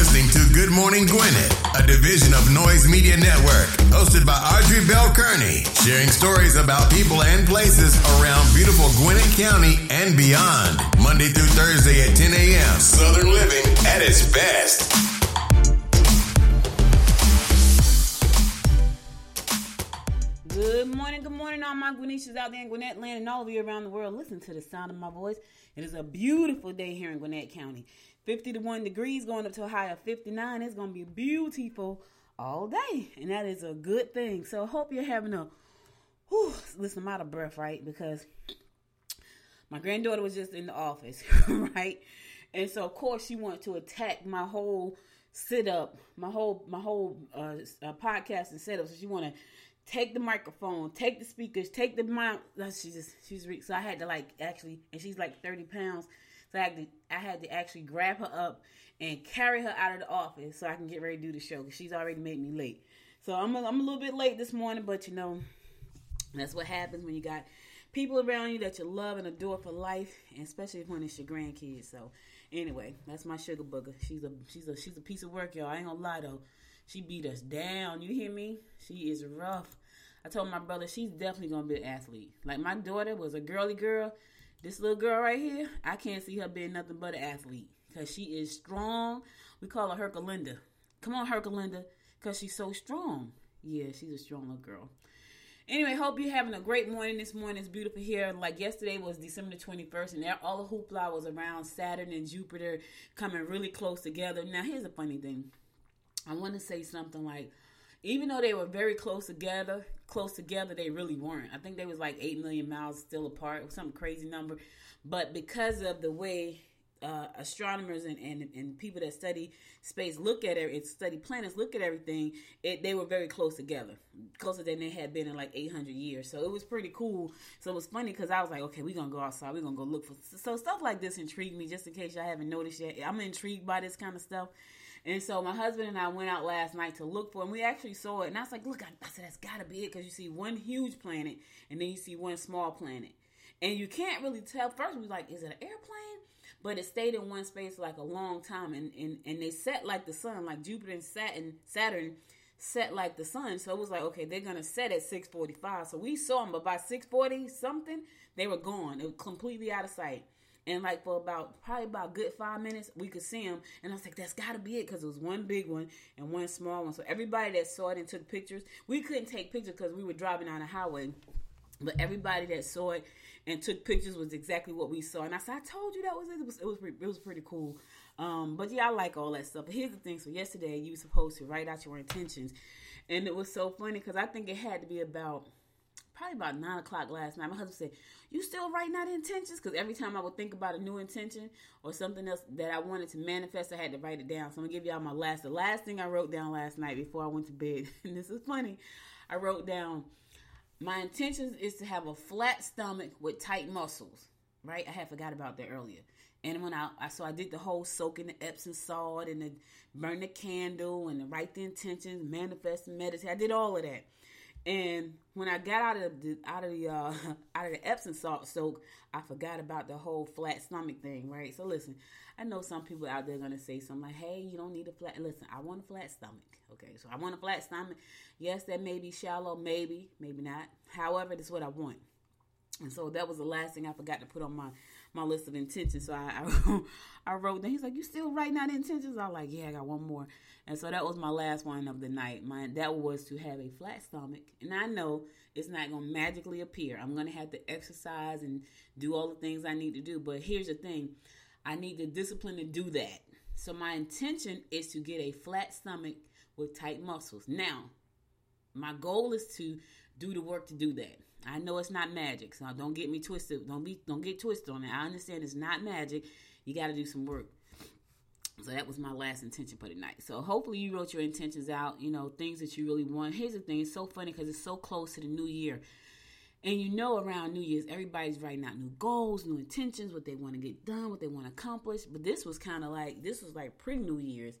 listening to Good Morning Gwinnett, a division of Noise Media Network, hosted by Audrey Bell Kearney, sharing stories about people and places around beautiful Gwinnett County and beyond. Monday through Thursday at 10 a.m. Southern living at its best. Good morning, good morning, all my Gwinnetians out there in Gwinnett land and all of you around the world. Listen to the sound of my voice. It is a beautiful day here in Gwinnett County. 50 to 1 degrees going up to a high of 59. It's going to be beautiful all day, and that is a good thing. So I hope you're having a, whew, listen, I'm out of breath, right? Because my granddaughter was just in the office, right? And so, of course, she wanted to attack my whole sit up, my whole my whole uh, uh, podcast and setup. So she want to take the microphone, take the speakers, take the mount. She just she's re- so I had to like actually, and she's like thirty pounds. So I had to I had to actually grab her up and carry her out of the office so I can get ready to do the show because she's already made me late. So I'm a, I'm a little bit late this morning, but you know that's what happens when you got people around you that you love and adore for life, and especially when it's your grandkids. So anyway, that's my sugar booger. She's a she's a she's a piece of work, y'all. I ain't gonna lie though. She beat us down. You hear me? She is rough. I told my brother she's definitely gonna be an athlete. Like my daughter was a girly girl. This little girl right here, I can't see her being nothing but an athlete because she is strong. We call her Herculinda. Come on, Herculinda, because she's so strong. Yeah, she's a strong little girl. Anyway, hope you're having a great morning this morning. It's beautiful here. Like yesterday was December 21st, and all the hoopla was around Saturn and Jupiter coming really close together. Now, here's a funny thing. I want to say something like, even though they were very close together, close together, they really weren't. I think they was like eight million miles still apart, some crazy number. But because of the way uh, astronomers and, and, and people that study space look at it and study planets look at everything, it, they were very close together, closer than they had been in like 800 years. So it was pretty cool. So it was funny because I was like, okay, we're gonna go outside, we're gonna go look for so stuff like this intrigued me. Just in case y'all haven't noticed yet, I'm intrigued by this kind of stuff. And so my husband and I went out last night to look for, and we actually saw it. And I was like, look, I, I said that's got to be it because you see one huge planet and then you see one small planet, and you can't really tell. First, we like, is it an airplane? But it stayed in one space like a long time, and and and they set like the sun, like Jupiter and Saturn, Saturn set like the sun. So it was like, okay, they're gonna set at 6:45. So we saw them, but by 6:40 something, they were gone. It was completely out of sight. And like for about probably about good five minutes, we could see them. And I was like, that's got to be it because it was one big one and one small one. So everybody that saw it and took pictures, we couldn't take pictures because we were driving on the highway. But everybody that saw it and took pictures was exactly what we saw. And I said, I told you that was it. It was it was, it was pretty cool. Um, but yeah, I like all that stuff. But here's the thing: so yesterday you were supposed to write out your intentions, and it was so funny because I think it had to be about probably about nine o'clock last night. My husband said, "You still writing out intentions?" Because every time I would think about a new intention or something else that I wanted to manifest, I had to write it down. So I'm gonna give y'all my last. The last thing I wrote down last night before I went to bed, and this is funny. I wrote down my intentions is to have a flat stomach with tight muscles. Right? I had forgot about that earlier. And when I, I so I did the whole soaking the Epsom salt and the burn the candle and the write the intentions, manifest meditate. I did all of that. And when I got out of the out of the uh, out of the Epsom salt soak, I forgot about the whole flat stomach thing, right? So listen, I know some people out there gonna say something like, "Hey, you don't need a flat." Listen, I want a flat stomach. Okay, so I want a flat stomach. Yes, that may be shallow, maybe, maybe not. However, that's what I want. And so that was the last thing I forgot to put on my my list of intentions. So I I, I wrote down. He's like, "You still writing out intentions?" I am like, "Yeah, I got one more." And so that was my last one of the night. My that was to have a flat stomach. And I know it's not gonna magically appear. I'm gonna have to exercise and do all the things I need to do. But here's the thing: I need the discipline to do that. So my intention is to get a flat stomach with tight muscles. Now, my goal is to do the work to do that. I know it's not magic, so don't get me twisted. Don't be don't get twisted on it. I understand it's not magic. You got to do some work. So that was my last intention for the night. So hopefully you wrote your intentions out. You know things that you really want. Here's the thing: it's so funny because it's so close to the new year, and you know around New Year's everybody's writing out new goals, new intentions, what they want to get done, what they want to accomplish. But this was kind of like this was like pre New Year's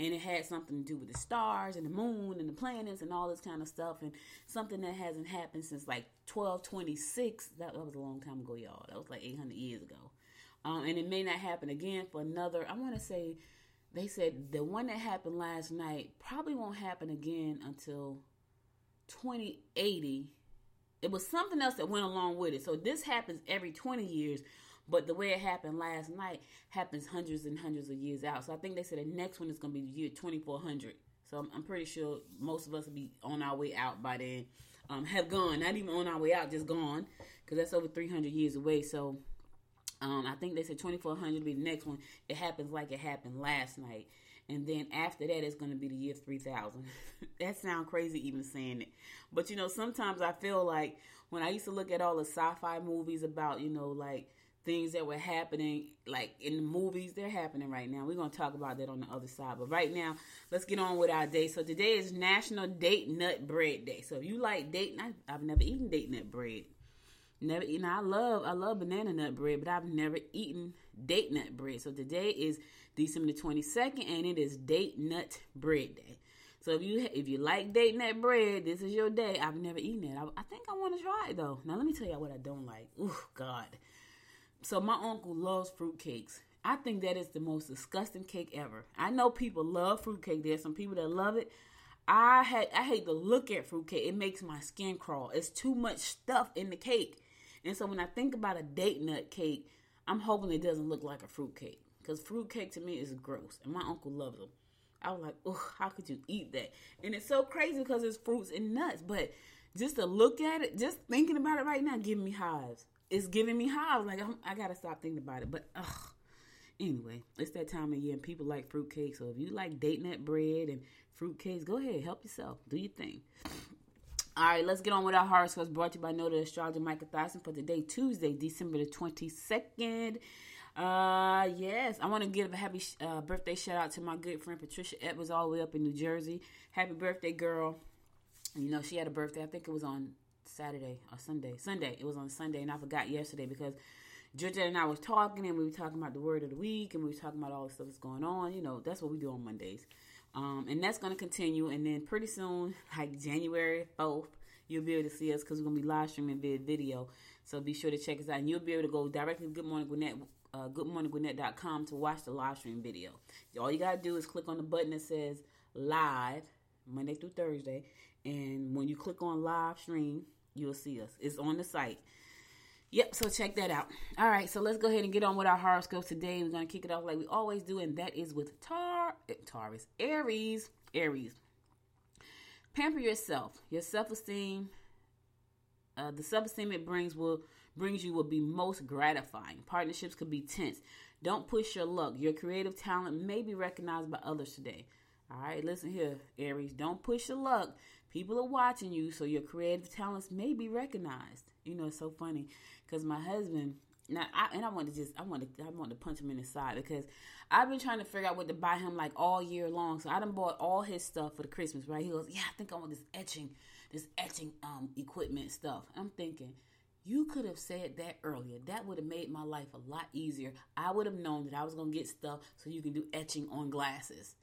and it had something to do with the stars and the moon and the planets and all this kind of stuff. And something that hasn't happened since like 1226 that, that was a long time ago y'all. That was like 800 years ago. Um, and it may not happen again for another i want to say they said the one that happened last night probably won't happen again until 2080. It was something else that went along with it. So this happens every 20 years, but the way it happened last night happens hundreds and hundreds of years out. So I think they said the next one is going to be the year 2400. So I'm, I'm, pretty sure most of us will be on our way out by then. Um, have gone, not even on our way out, just gone, because that's over 300 years away. So um, I think they said 2400 will be the next one. It happens like it happened last night. And then after that, it's going to be the year 3000. that sounds crazy even saying it. But you know, sometimes I feel like when I used to look at all the sci fi movies about, you know, like things that were happening like in the movies they're happening right now we're going to talk about that on the other side but right now let's get on with our day so today is national date nut bread day so if you like date nut i've never eaten date nut bread never eaten i love i love banana nut bread but i've never eaten date nut bread so today is december the 22nd and it is date nut bread day so if you if you like date nut bread, this is your day. I've never eaten it. I, I think I want to try it though. Now let me tell you what I don't like. Oh God, so my uncle loves fruitcakes. I think that is the most disgusting cake ever. I know people love fruitcake. There's some people that love it. I had I hate to look at fruitcake. It makes my skin crawl. It's too much stuff in the cake. And so when I think about a date nut cake, I'm hoping it doesn't look like a fruitcake. Because fruitcake to me is gross. And my uncle loves them. I was like, oh, how could you eat that? And it's so crazy because it's fruits and nuts. But just to look at it, just thinking about it right now, giving me hives it's giving me highs. Like I'm, i got to stop thinking about it. But ugh. Anyway, it's that time of year and people like fruitcake. So if you like date nut bread and fruitcakes, go ahead, help yourself. Do your thing. All right, let's get on with our horoscopes brought to you by Noted Astrologer Michael Thyssen for today, Tuesday, December the 22nd. Uh, yes, I want to give a happy uh, birthday shout out to my good friend Patricia Edwards, all the way up in New Jersey. Happy birthday, girl. You know, she had a birthday, I think it was on Saturday or Sunday. Sunday. It was on Sunday, and I forgot yesterday because Georgia and I was talking, and we were talking about the word of the week, and we were talking about all the stuff that's going on. You know, that's what we do on Mondays. Um, and that's going to continue. And then pretty soon, like January 4th, you'll be able to see us because we're going to be live streaming via video. So be sure to check us out. And you'll be able to go directly to Good Morning Gwinnett, uh, goodmorninggwinnett.com to watch the live stream video. All you got to do is click on the button that says live, Monday through Thursday. And when you click on live stream, You'll see us. It's on the site. Yep, so check that out. All right, so let's go ahead and get on with our horoscope today. We're going to kick it off like we always do, and that is with Tar eh, Taurus, Aries, Aries. Pamper yourself. Your self-esteem, uh, the self-esteem it brings will brings you will be most gratifying. Partnerships could be tense. Don't push your luck. Your creative talent may be recognized by others today. All right, listen here, Aries. Don't push your luck. People are watching you, so your creative talents may be recognized. You know, it's so funny because my husband. Now, I, and I want to just, I want to, I want to punch him in the side because I've been trying to figure out what to buy him like all year long. So I done bought all his stuff for the Christmas, right? He goes, yeah, I think I want this etching, this etching um equipment stuff. I'm thinking, you could have said that earlier. That would have made my life a lot easier. I would have known that I was gonna get stuff so you can do etching on glasses.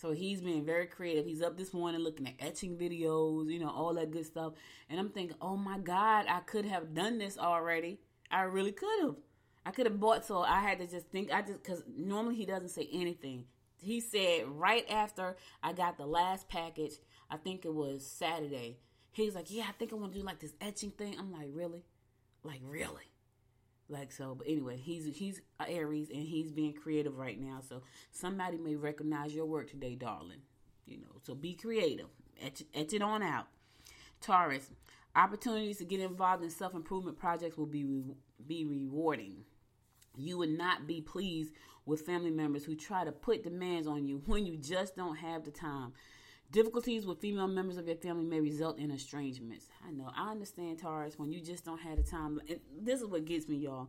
So he's being very creative. He's up this morning looking at etching videos, you know, all that good stuff. And I'm thinking, oh my God, I could have done this already. I really could have. I could have bought, so I had to just think. I just, because normally he doesn't say anything. He said right after I got the last package, I think it was Saturday, he's like, yeah, I think I want to do like this etching thing. I'm like, really? Like, really? Like so, but anyway, he's he's Aries and he's being creative right now. So somebody may recognize your work today, darling. You know, so be creative. Etch, etch it on out. Taurus, opportunities to get involved in self improvement projects will be be rewarding. You would not be pleased with family members who try to put demands on you when you just don't have the time. Difficulties with female members of your family may result in estrangements. I know, I understand, Taurus, when you just don't have the time. And this is what gets me, y'all.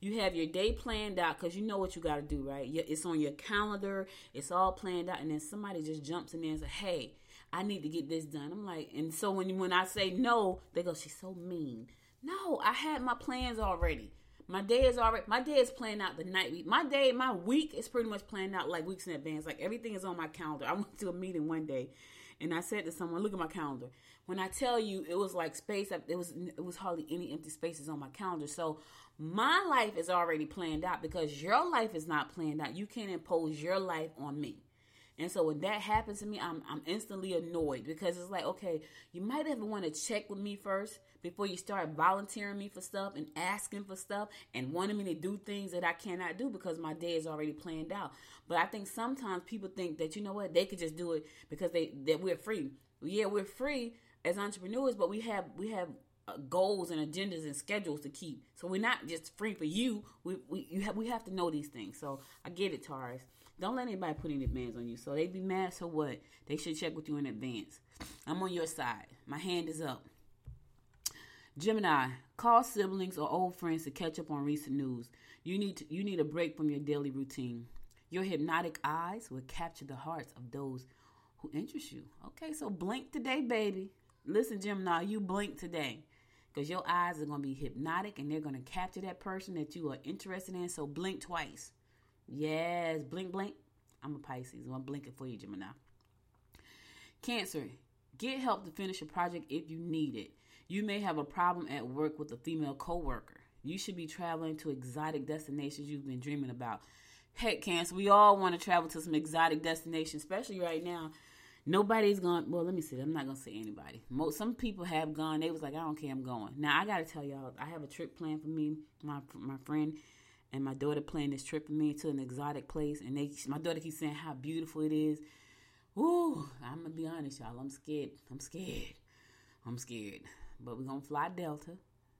You have your day planned out because you know what you got to do, right? It's on your calendar, it's all planned out, and then somebody just jumps in there and says, Hey, I need to get this done. I'm like, and so when when I say no, they go, She's so mean. No, I had my plans already. My day is already my day is planned out the night week. My day, my week is pretty much planned out like weeks in advance. Like everything is on my calendar. I went to a meeting one day And I said to someone, "Look at my calendar." When I tell you, it was like space. It was it was hardly any empty spaces on my calendar. So my life is already planned out because your life is not planned out. You can't impose your life on me. And so when that happens to me, I'm I'm instantly annoyed because it's like, okay, you might even want to check with me first before you start volunteering me for stuff and asking for stuff and wanting me to do things that I cannot do because my day is already planned out. But I think sometimes people think that you know what, they could just do it because they that we're free. Yeah, we're free as entrepreneurs, but we have we have uh, goals and agendas and schedules to keep. So we're not just free for you. We we have we have to know these things. So I get it, Taurus. Don't let anybody put any demands on you. So they be mad. So what? They should check with you in advance. I'm on your side. My hand is up. Gemini, call siblings or old friends to catch up on recent news. You need to, you need a break from your daily routine. Your hypnotic eyes will capture the hearts of those who interest you. Okay, so blink today, baby. Listen, Gemini, you blink today because your eyes are going to be hypnotic and they're going to capture that person that you are interested in. So blink twice. Yes, blink, blink. I'm a Pisces. I'm blinking for you, Gemini. Cancer, get help to finish a project if you need it. You may have a problem at work with a female coworker. You should be traveling to exotic destinations you've been dreaming about. Heck, Cancer, we all want to travel to some exotic destinations, especially right now. Nobody's gone. Well, let me see. I'm not gonna say anybody. Most some people have gone. They was like, I don't care. I'm going. Now I gotta tell y'all. I have a trip planned for me. My my friend and my daughter planned this trip for me to an exotic place, and they my daughter keeps saying how beautiful it is. Ooh, I'm gonna be honest, y'all. I'm scared. I'm scared. I'm scared. But we're gonna fly Delta.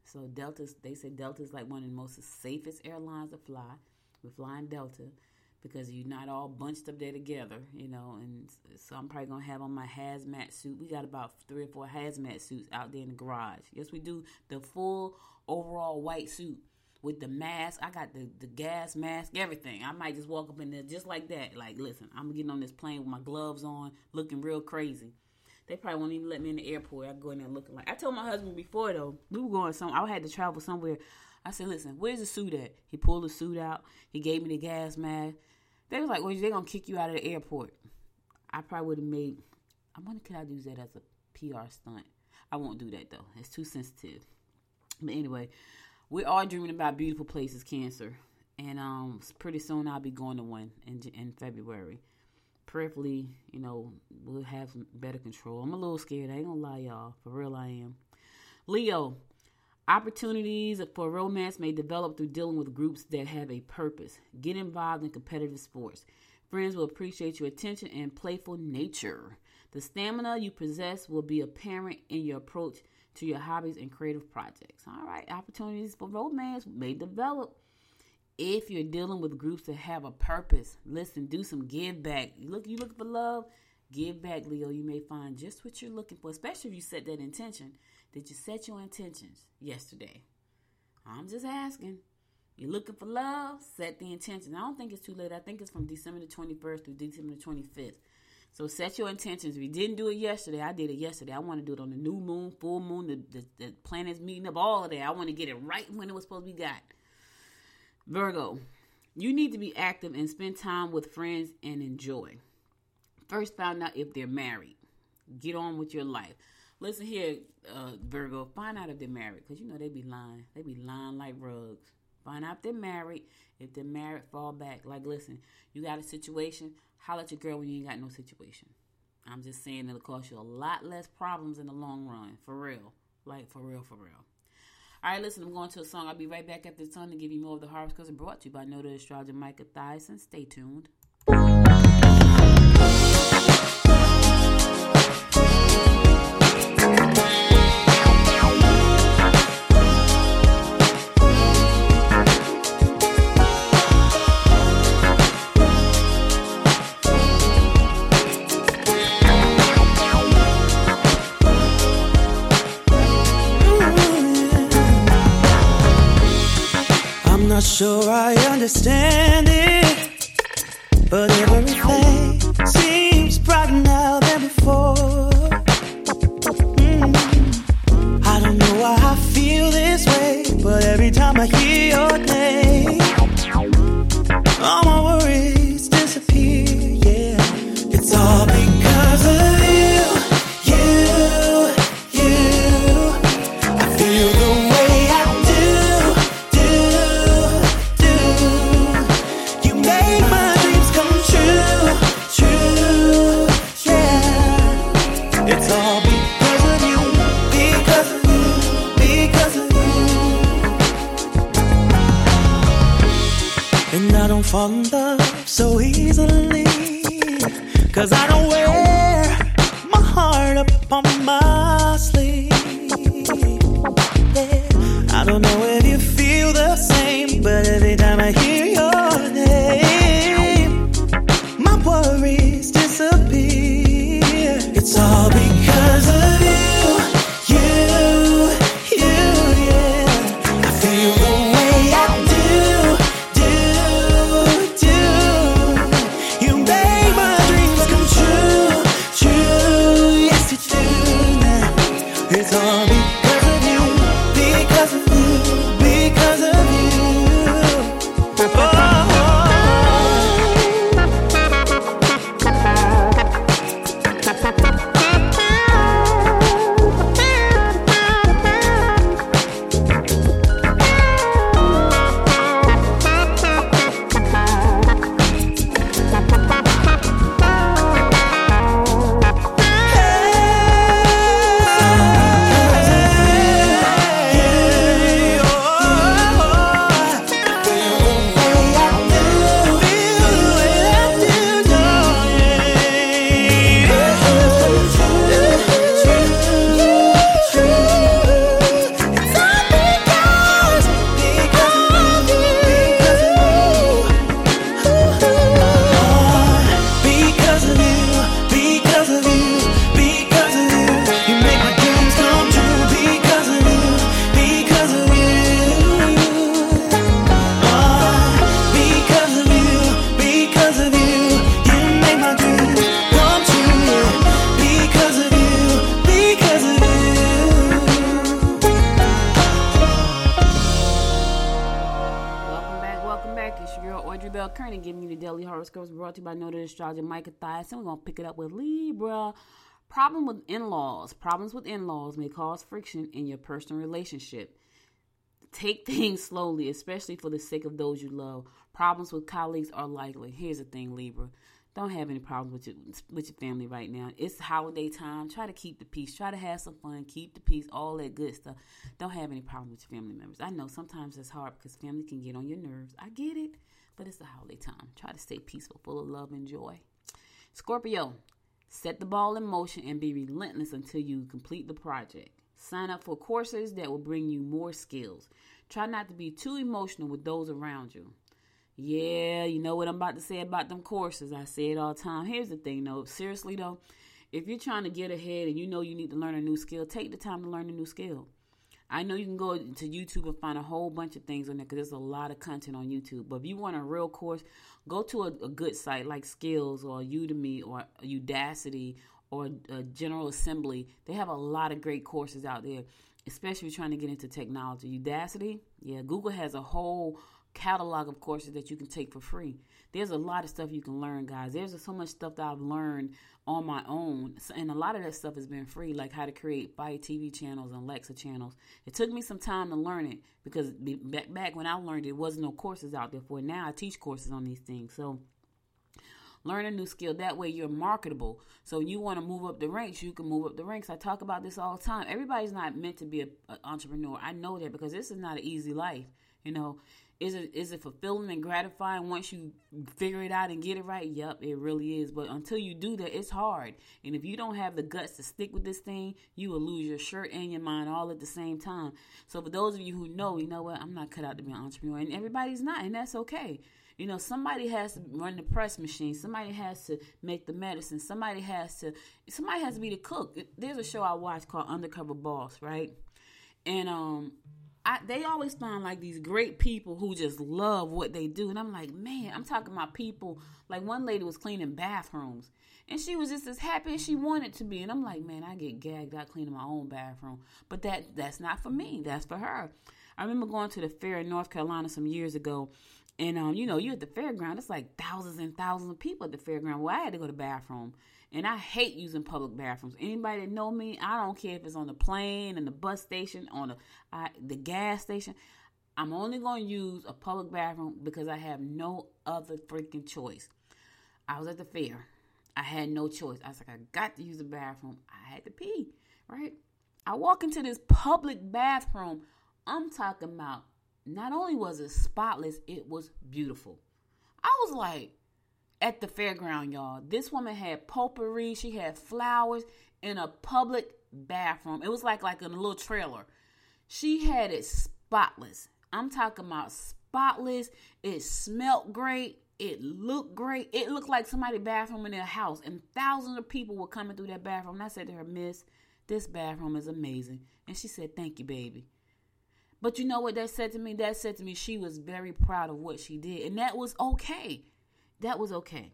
So Delta's they say Delta is like one of the most safest airlines to fly. We're flying Delta because you're not all bunched up there together, you know. And so I'm probably gonna have on my hazmat suit. We got about three or four hazmat suits out there in the garage. Yes, we do the full overall white suit with the mask. I got the, the gas mask, everything. I might just walk up in there just like that. Like, listen, I'm getting on this plane with my gloves on, looking real crazy. They probably won't even let me in the airport. I go in there looking like. I told my husband before though, we were going some. I had to travel somewhere. I said, listen, where's the suit at? He pulled the suit out. He gave me the gas mask. They was like, well, they're gonna kick you out of the airport. I probably would have made. I wonder could I use that as a PR stunt? I won't do that though. It's too sensitive. But anyway, we're all dreaming about beautiful places, Cancer, and um, pretty soon I'll be going to one in in February. Prayerfully, you know, we'll have some better control. I'm a little scared. I ain't gonna lie, y'all. For real, I am. Leo, opportunities for romance may develop through dealing with groups that have a purpose. Get involved in competitive sports. Friends will appreciate your attention and playful nature. The stamina you possess will be apparent in your approach to your hobbies and creative projects. All right, opportunities for romance may develop if you're dealing with groups that have a purpose. Listen, do some give back. Look, you look for love? Give back, Leo. You may find just what you're looking for, especially if you set that intention. Did you set your intentions yesterday? I'm just asking. You're looking for love? Set the intention. I don't think it's too late. I think it's from December the 21st through December the 25th. So set your intentions. If you didn't do it yesterday, I did it yesterday. I want to do it on the new moon, full moon, the, the, the planets meeting up, all of that. I want to get it right when it was supposed to be got. Virgo, you need to be active and spend time with friends and enjoy. First, find out if they're married. Get on with your life. Listen here, uh, Virgo. Find out if they're married, cause you know they be lying. They be lying like rugs. Find out if they're married. If they're married, fall back. Like, listen, you got a situation holler at your girl when you ain't got no situation. I'm just saying it'll cost you a lot less problems in the long run. For real. Like, for real, for real. All right, listen, I'm going to a song. I'll be right back after the song to give you more of the it's brought to you by Noted Astrologer Micah Thyson. Stay tuned. Pick it up with Libra. Problem with in-laws. Problems with in-laws may cause friction in your personal relationship. Take things slowly, especially for the sake of those you love. Problems with colleagues are likely. Here's the thing, Libra. Don't have any problems with your with your family right now. It's holiday time. Try to keep the peace. Try to have some fun. Keep the peace. All that good stuff. Don't have any problems with your family members. I know sometimes it's hard because family can get on your nerves. I get it, but it's the holiday time. Try to stay peaceful, full of love and joy. Scorpio, set the ball in motion and be relentless until you complete the project. Sign up for courses that will bring you more skills. Try not to be too emotional with those around you. Yeah, you know what I'm about to say about them courses. I say it all the time. Here's the thing though, seriously though, if you're trying to get ahead and you know you need to learn a new skill, take the time to learn a new skill. I know you can go to YouTube and find a whole bunch of things on there because there's a lot of content on YouTube. But if you want a real course, go to a, a good site like Skills or Udemy or Udacity or uh, General Assembly. They have a lot of great courses out there, especially if you're trying to get into technology. Udacity, yeah, Google has a whole catalog of courses that you can take for free. There's a lot of stuff you can learn, guys. There's so much stuff that I've learned on my own, and a lot of that stuff has been free, like how to create Fire TV channels and Alexa channels. It took me some time to learn it because back back when I learned it, was no courses out there for it. Now I teach courses on these things, so learn a new skill. That way you're marketable. So you want to move up the ranks you can move up the ranks. I talk about this all the time. Everybody's not meant to be an entrepreneur. I know that because this is not an easy life you know is it is it fulfilling and gratifying once you figure it out and get it right yep it really is but until you do that it's hard and if you don't have the guts to stick with this thing you will lose your shirt and your mind all at the same time so for those of you who know you know what i'm not cut out to be an entrepreneur and everybody's not and that's okay you know, somebody has to run the press machine. Somebody has to make the medicine. Somebody has to. Somebody has to be the cook. There's a show I watch called Undercover Boss, right? And um, I, they always find like these great people who just love what they do, and I'm like, man, I'm talking about people. Like one lady was cleaning bathrooms, and she was just as happy as she wanted to be, and I'm like, man, I get gagged out cleaning my own bathroom, but that that's not for me. That's for her. I remember going to the fair in North Carolina some years ago, and um, you know, you're at the fairground, it's like thousands and thousands of people at the fairground. Well, I had to go to the bathroom. And I hate using public bathrooms. Anybody that know me, I don't care if it's on the plane and the bus station, on the I, the gas station. I'm only going to use a public bathroom because I have no other freaking choice. I was at the fair. I had no choice. I was like, I got to use the bathroom. I had to pee, right? I walk into this public bathroom. I'm talking about not only was it spotless, it was beautiful. I was like, at the fairground, y'all. This woman had potpourri. She had flowers in a public bathroom. It was like like a little trailer. She had it spotless. I'm talking about spotless. It smelled great. It looked great. It looked like somebody's bathroom in their house, and thousands of people were coming through that bathroom. And I said to her, Miss, this bathroom is amazing. And she said, Thank you, baby. But you know what that said to me? That said to me she was very proud of what she did. And that was okay that was okay.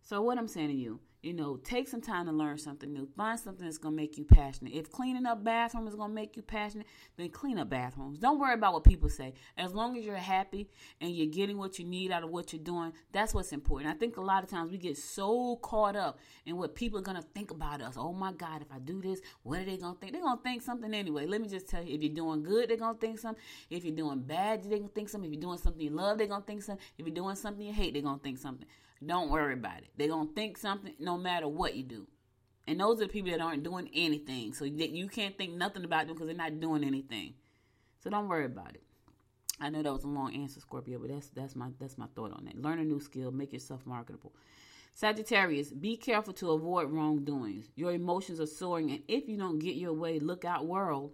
So what I'm saying to you, you know, take some time to learn something new. Find something that's gonna make you passionate. If cleaning up bathrooms is gonna make you passionate, then clean up bathrooms. Don't worry about what people say. As long as you're happy and you're getting what you need out of what you're doing, that's what's important. I think a lot of times we get so caught up in what people are gonna think about us. Oh my God, if I do this, what are they gonna think? They're gonna think something anyway. Let me just tell you, if you're doing good, they're gonna think something. If you're doing bad, they're gonna think something. If you're doing something you love, they're gonna think something. If you're doing something you hate, they're gonna think something. Don't worry about it. They're going to think something no matter what you do. And those are the people that aren't doing anything. So you can't think nothing about them because they're not doing anything. So don't worry about it. I know that was a long answer, Scorpio, but that's that's my that's my thought on that. Learn a new skill, make yourself marketable. Sagittarius, be careful to avoid wrongdoings. Your emotions are soaring, and if you don't get your way, look out, world.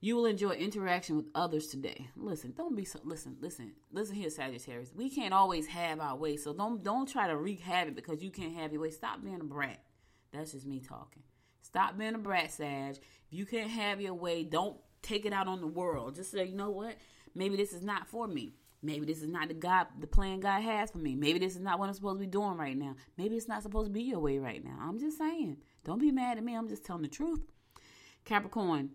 You will enjoy interaction with others today. Listen, don't be so. Listen, listen, listen here, Sagittarius. We can't always have our way, so don't don't try to wreak havoc because you can't have your way. Stop being a brat. That's just me talking. Stop being a brat, Sag. If you can't have your way, don't take it out on the world. Just say, you know what? Maybe this is not for me. Maybe this is not the God, the plan God has for me. Maybe this is not what I'm supposed to be doing right now. Maybe it's not supposed to be your way right now. I'm just saying. Don't be mad at me. I'm just telling the truth. Capricorn,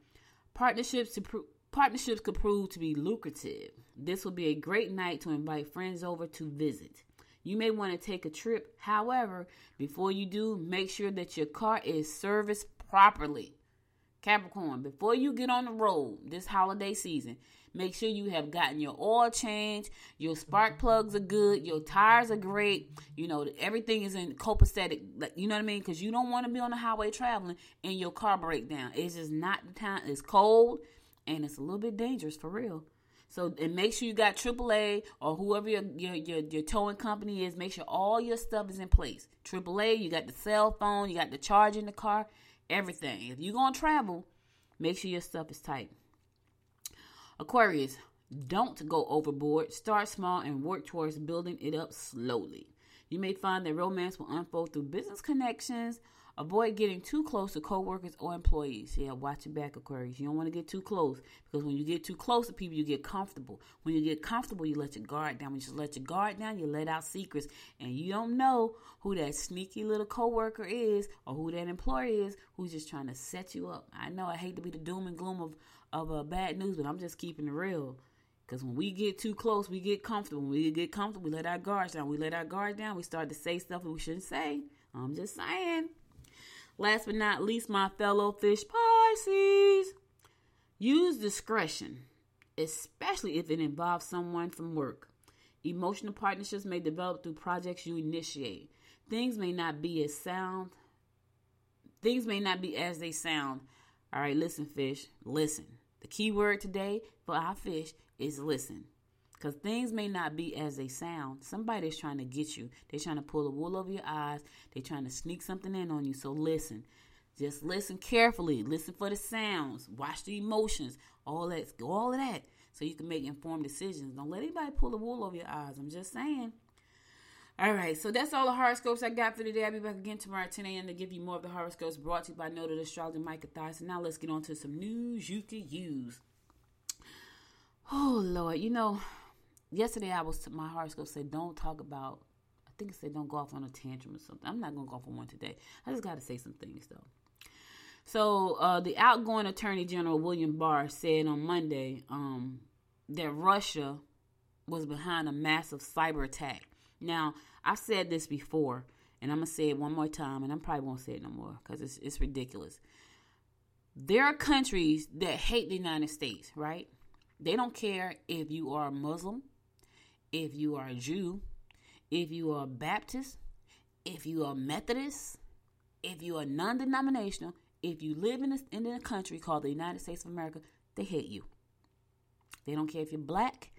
Partnerships to partnerships could prove to be lucrative. This will be a great night to invite friends over to visit. You may want to take a trip. However, before you do, make sure that your car is serviced properly. Capricorn, before you get on the road this holiday season, make sure you have gotten your oil changed, your spark plugs are good, your tires are great, you know, everything is in copacetic, you know what I mean? Because you don't want to be on the highway traveling and your car break down. It's just not the time. It's cold and it's a little bit dangerous for real. So and make sure you got AAA or whoever your, your your your, towing company is. Make sure all your stuff is in place. AAA, you got the cell phone, you got the charge in the car everything. If you're going to travel, make sure your stuff is tight. Aquarius, don't go overboard. Start small and work towards building it up slowly. You may find that romance will unfold through business connections Avoid getting too close to coworkers or employees. Yeah, watch your back, Aquarius. You don't want to get too close because when you get too close to people, you get comfortable. When you get comfortable, you let your guard down. When you just let your guard down, you let out secrets, and you don't know who that sneaky little coworker is or who that employer is who's just trying to set you up. I know I hate to be the doom and gloom of of uh, bad news, but I'm just keeping it real. Because when we get too close, we get comfortable. When we get comfortable, we let our guards down. We let our guards down. We start to say stuff that we shouldn't say. I'm just saying. Last but not least, my fellow fish Pisces. Use discretion, especially if it involves someone from work. Emotional partnerships may develop through projects you initiate. Things may not be as sound. Things may not be as they sound. All right, listen, fish. Listen. The key word today for our fish is listen. Because things may not be as they sound. Somebody's trying to get you. They're trying to pull the wool over your eyes. They're trying to sneak something in on you. So listen. Just listen carefully. Listen for the sounds. Watch the emotions. All that all of that. So you can make informed decisions. Don't let anybody pull the wool over your eyes. I'm just saying. All right, so that's all the horoscopes I got for today. I'll be back again tomorrow at 10 a.m. to give you more of the horoscopes brought to you by Noted Astrologer Micah Thyson. Now let's get on to some news you could use. Oh, Lord. You know, yesterday I was my horoscope said don't talk about. I think it said don't go off on a tantrum or something. I'm not gonna go off on one today. I just got to say some things though. So uh, the outgoing Attorney General William Barr said on Monday um, that Russia was behind a massive cyber attack. Now I've said this before, and I'm gonna say it one more time, and I probably won't say it no more because it's it's ridiculous. There are countries that hate the United States, right? They don't care if you are a Muslim, if you are a Jew, if you are a Baptist, if you are Methodist, if you are non denominational, if you live in a, in a country called the United States of America, they hate you. They don't care if you're black,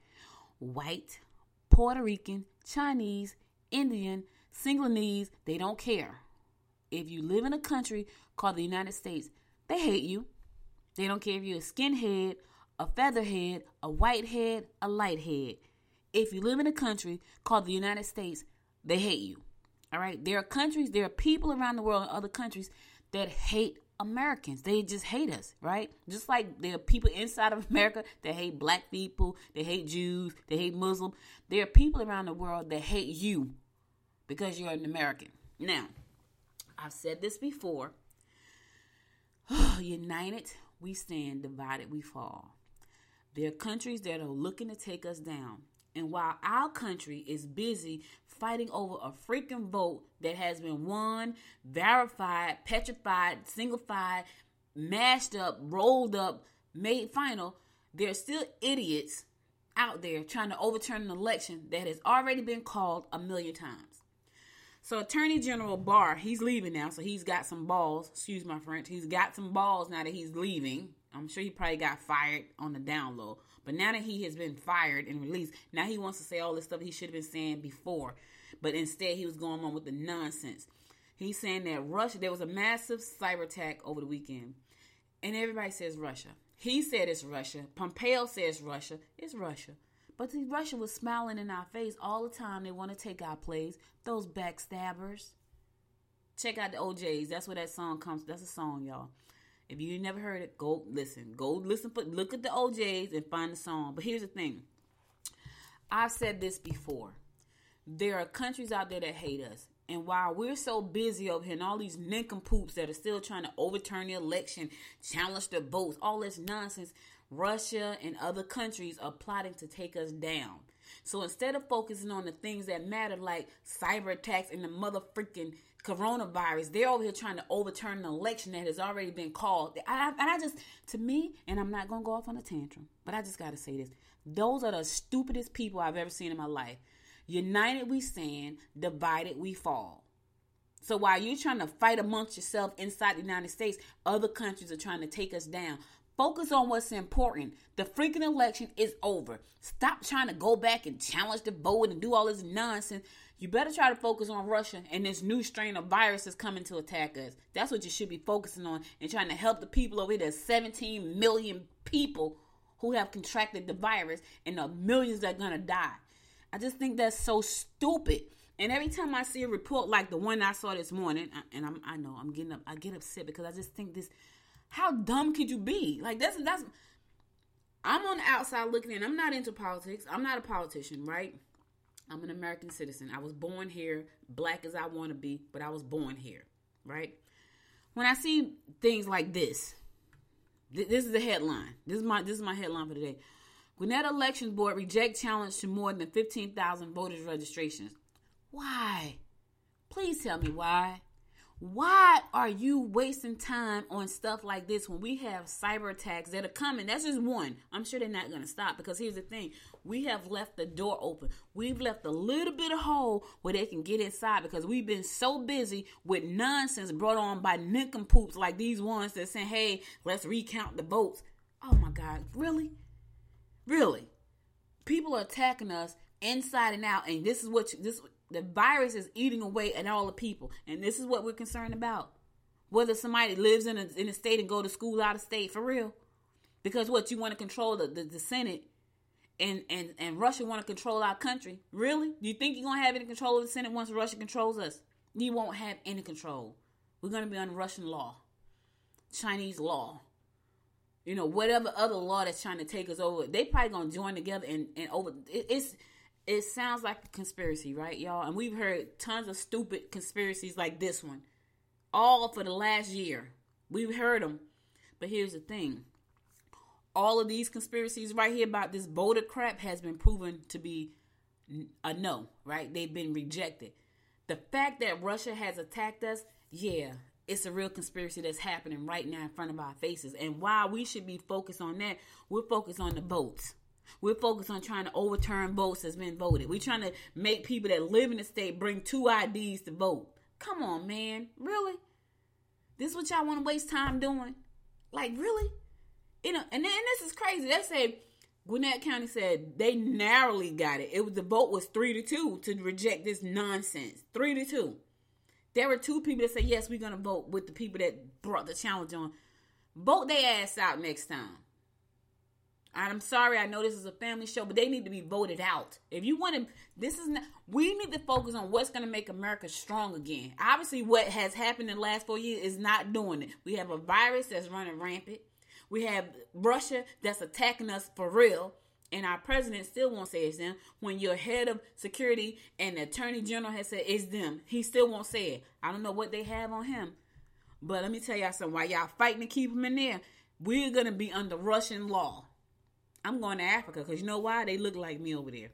white, Puerto Rican, Chinese, Indian, Singalinese, they don't care. If you live in a country called the United States, they hate you. They don't care if you're a skinhead, a featherhead, a whitehead, a lighthead. If you live in a country called the United States, they hate you. All right? There are countries, there are people around the world in other countries that hate Americans. They just hate us, right? Just like there are people inside of America that hate black people, they hate Jews, they hate Muslim. There are people around the world that hate you because you're an American. Now, I've said this before. United we stand, divided we fall. There are countries that are looking to take us down. And while our country is busy fighting over a freaking vote that has been won, verified, petrified, singlified, mashed up, rolled up, made final, there are still idiots out there trying to overturn an election that has already been called a million times. So Attorney General Barr, he's leaving now, so he's got some balls. Excuse my French. He's got some balls now that he's leaving. I'm sure he probably got fired on the down low. But now that he has been fired and released, now he wants to say all this stuff he should have been saying before. But instead, he was going on with the nonsense. He's saying that Russia, there was a massive cyber attack over the weekend. And everybody says Russia. He said it's Russia. Pompeo says Russia. It's Russia. But the Russia was smiling in our face all the time. They want to take our place. Those backstabbers. Check out the O'Jays. That's where that song comes. That's a song, y'all. If you never heard it, go listen. Go listen. For, look at the O'Jays and find the song. But here's the thing. I've said this before. There are countries out there that hate us. And while we're so busy over here and all these nincompoops that are still trying to overturn the election, challenge the votes, all this nonsense, Russia and other countries are plotting to take us down. So instead of focusing on the things that matter, like cyber attacks and the mother freaking coronavirus, they're over here trying to overturn an election that has already been called. I, and I just, to me, and I'm not going to go off on a tantrum, but I just got to say this. Those are the stupidest people I've ever seen in my life. United we stand, divided we fall. So while you're trying to fight amongst yourself inside the United States, other countries are trying to take us down. Focus on what's important. The freaking election is over. Stop trying to go back and challenge the vote and do all this nonsense. You better try to focus on Russia and this new strain of virus is coming to attack us. That's what you should be focusing on and trying to help the people over here. There's 17 million people who have contracted the virus and the millions that are going to die. I just think that's so stupid. And every time I see a report like the one I saw this morning, and I'm, I know I'm getting up, I get upset because I just think this how dumb could you be? Like that's that's I'm on the outside looking in. I'm not into politics. I'm not a politician, right? I'm an American citizen. I was born here, black as I want to be, but I was born here, right? When I see things like this, th- this is the headline. This is my this is my headline for today. Gwinnett Elections Board reject challenge to more than 15,000 voters registrations. Why? Please tell me why. Why are you wasting time on stuff like this when we have cyber attacks that are coming? That's just one. I'm sure they're not going to stop because here's the thing we have left the door open. We've left a little bit of hole where they can get inside because we've been so busy with nonsense brought on by nincompoops like these ones that say, hey, let's recount the votes. Oh my God, really? Really? People are attacking us inside and out, and this is what you, this the virus is eating away at all the people, and this is what we're concerned about. Whether somebody lives in a, in a state and go to school out of state for real, because what you want to control the, the, the Senate, and and and Russia want to control our country. Really? You think you're gonna have any control of the Senate once Russia controls us? You won't have any control. We're gonna be under Russian law, Chinese law, you know, whatever other law that's trying to take us over. They probably gonna join together and and over. It, it's it sounds like a conspiracy, right, y'all? And we've heard tons of stupid conspiracies like this one, all for the last year. We've heard them. But here's the thing all of these conspiracies right here about this voter crap has been proven to be a no, right? They've been rejected. The fact that Russia has attacked us, yeah, it's a real conspiracy that's happening right now in front of our faces. And while we should be focused on that, we're focused on the votes. We're focused on trying to overturn votes that's been voted. We're trying to make people that live in the state bring two IDs to vote. Come on, man. Really? This is what y'all want to waste time doing? Like, really? You know, and then and this is crazy. They say Gwinnett County said they narrowly got it. It was the vote was three to two to reject this nonsense. Three to two. There were two people that said yes, we're gonna vote with the people that brought the challenge on. Vote their ass out next time. I'm sorry, I know this is a family show, but they need to be voted out. If you want to, this is not, we need to focus on what's going to make America strong again. Obviously, what has happened in the last four years is not doing it. We have a virus that's running rampant. We have Russia that's attacking us for real. And our president still won't say it's them. When your head of security and the attorney general has said it's them, he still won't say it. I don't know what they have on him. But let me tell y'all something. While y'all fighting to keep him in there, we're going to be under Russian law. I'm going to Africa because you know why? They look like me over there.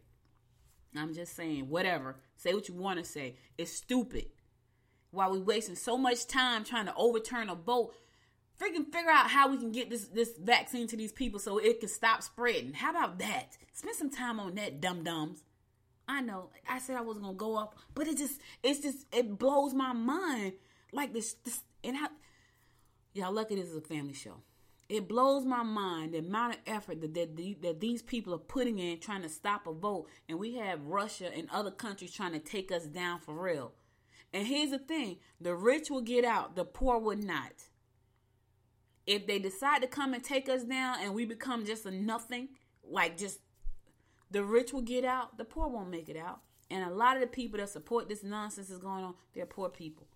I'm just saying, whatever. Say what you want to say. It's stupid. While we wasting so much time trying to overturn a vote freaking figure out how we can get this this vaccine to these people so it can stop spreading. How about that? Spend some time on that, dum dums. I know. I said I wasn't gonna go up, but it just it's just it blows my mind. Like this, this and I y'all lucky this is a family show. It blows my mind the amount of effort that, that, that these people are putting in trying to stop a vote, and we have Russia and other countries trying to take us down for real. And here's the thing: the rich will get out, the poor would not if they decide to come and take us down and we become just a nothing, like just the rich will get out, the poor won't make it out. And a lot of the people that support this nonsense is going on, they're poor people.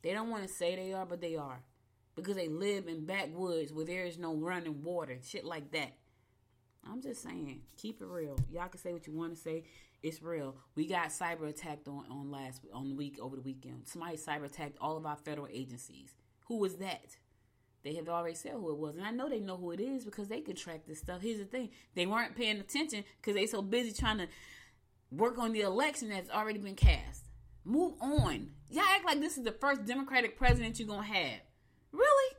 They don't want to say they are, but they are. Because they live in backwoods where there is no running water, shit like that. I'm just saying, keep it real. Y'all can say what you want to say. It's real. We got cyber attacked on, on last on the week over the weekend. Somebody cyber attacked all of our federal agencies. Who was that? They have already said who it was, and I know they know who it is because they can track this stuff. Here's the thing: they weren't paying attention because they so busy trying to work on the election that's already been cast. Move on. Y'all act like this is the first Democratic president you're gonna have. Really?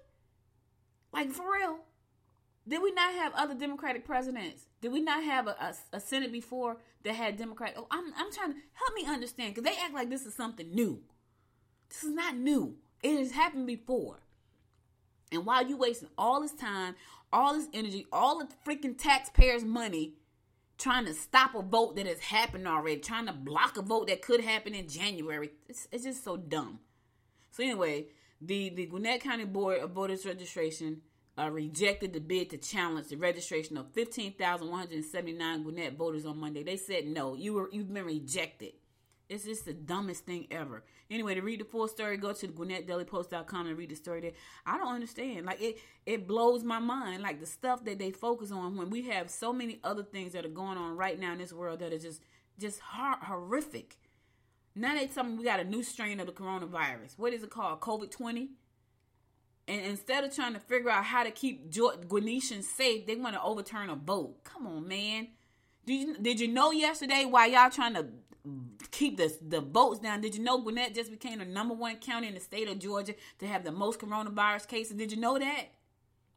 Like for real? Did we not have other Democratic presidents? Did we not have a, a, a Senate before that had Democrat? Oh, I'm I'm trying to help me understand because they act like this is something new. This is not new. It has happened before. And while you wasting all this time, all this energy, all the freaking taxpayers' money trying to stop a vote that has happened already, trying to block a vote that could happen in January, it's, it's just so dumb. So anyway, the the Gwinnett County Board of Voters Registration uh, rejected the bid to challenge the registration of 15,179 Gwinnett voters on Monday. They said no, you were you've been rejected. It's just the dumbest thing ever. Anyway, to read the full story, go to GwinnettDailyPost.com and read the story there. I don't understand. Like it, it blows my mind. Like the stuff that they focus on when we have so many other things that are going on right now in this world that are just, just hor- horrific. Now they tell me we got a new strain of the coronavirus. What is it called? COVID twenty. And instead of trying to figure out how to keep Gwinnetians safe, they want to overturn a vote. Come on, man. Did you, did you know yesterday why y'all trying to keep the the votes down. Did you know Gwinnett just became the number one county in the state of Georgia to have the most coronavirus cases? Did you know that?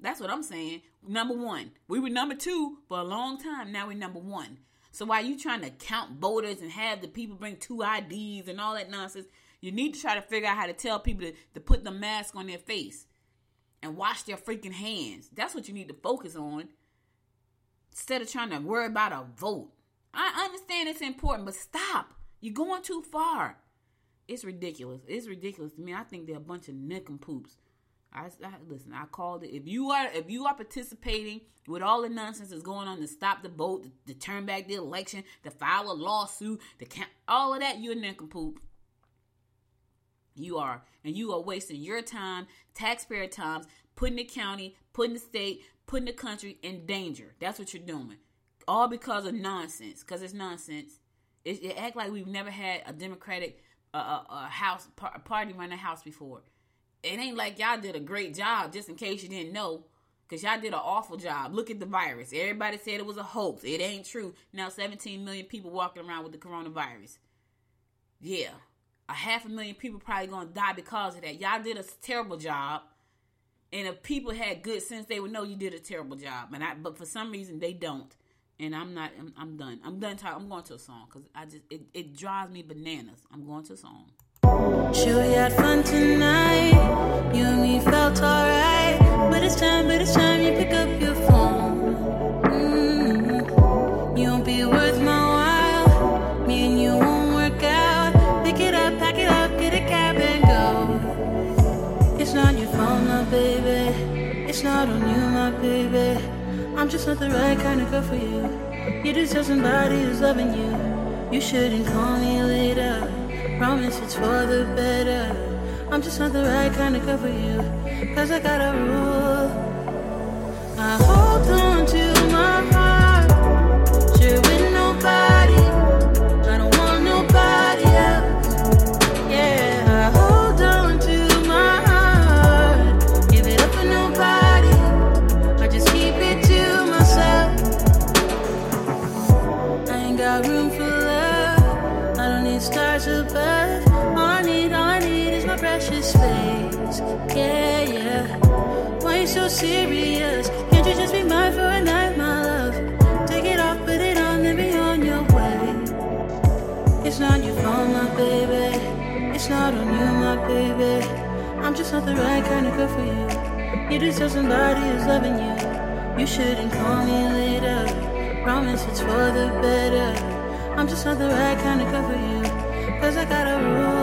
That's what I'm saying. Number one. We were number two for a long time. Now we're number one. So while you trying to count voters and have the people bring two IDs and all that nonsense, you need to try to figure out how to tell people to, to put the mask on their face and wash their freaking hands. That's what you need to focus on. Instead of trying to worry about a vote. I understand it's important, but stop. You're going too far. It's ridiculous. It's ridiculous to me. I think they're a bunch of nincompoops. I, I listen. I called it. If you are if you are participating with all the nonsense that's going on to stop the vote, to, turn back the election, to file a lawsuit, to count all of that, you're a nincompoop. You are, and you are wasting your time, taxpayer times, putting the county, putting the state, putting the country in danger. That's what you're doing all because of nonsense. Because it's nonsense. It, it, act like we've never had a Democratic uh, uh, uh house par- party run a house before. It ain't like y'all did a great job. Just in case you didn't know, because y'all did an awful job. Look at the virus. Everybody said it was a hoax. It ain't true. Now 17 million people walking around with the coronavirus. Yeah, a half a million people probably gonna die because of that. Y'all did a terrible job. And if people had good sense, they would know you did a terrible job. And I, but for some reason, they don't and I'm not. I'm, I'm done. I'm done talking. I'm going to a song because I just it, it drives me bananas. I'm going to a song. Sure, we had fun tonight. You and me felt alright. But it's time, but it's time you pick up your phone. Mm-hmm. You won't be worth my while. Me and you won't work out. Pick it up, pack it up, get a cab and go. It's not your phone, my baby. It's not on you, my baby. I'm just not the right kind of girl for you. You deserve somebody who's loving you. You shouldn't call me later. Promise it's for the better. I'm just not the right kind of girl for you. Cause I got a rule. Baby. I'm just not the right kind of girl for you. You deserve somebody who's loving you. You shouldn't call me later. Promise it's for the better. I'm just not the right kind of girl for you. Cause I got a rule.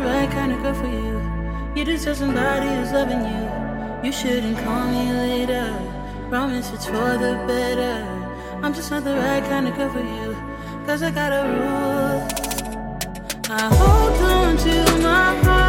The right kind of girl for you. You deserve somebody who's loving you. You shouldn't call me later. Promise it's for the better. I'm just not the right kind of girl for you. Cause I got a rule. I hold on to my heart.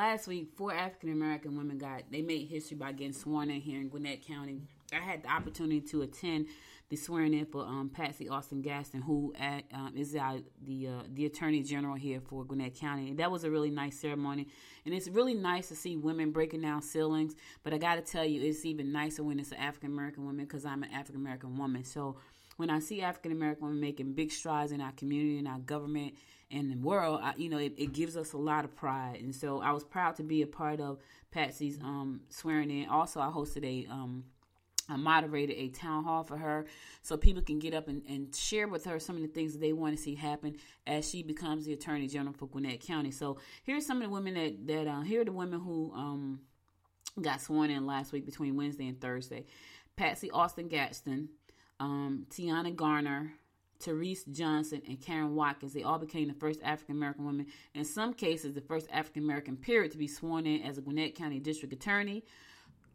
Last week, four African American women got they made history by getting sworn in here in Gwinnett County. I had the opportunity to attend the swearing in for um, Patsy Austin Gatson, who at, um, is the uh, the Attorney General here for Gwinnett County. And that was a really nice ceremony, and it's really nice to see women breaking down ceilings. But I got to tell you, it's even nicer when it's an African American woman because I'm an African American woman. So when I see African American women making big strides in our community, and our government, and the world, I, you know, it, it gives us a lot of pride. And so I was proud to be a part of Patsy's um, swearing in. Also, I hosted a um, I moderated a town hall for her so people can get up and, and share with her some of the things that they want to see happen as she becomes the attorney general for Gwinnett County. So here's some of the women that that uh, here are the women who um, got sworn in last week between Wednesday and Thursday. Patsy Austin Gatson, um, Tiana Garner, Tarece Johnson, and Karen Watkins. They all became the first African American women, in some cases, the first African American period to be sworn in as a Gwinnett County District Attorney,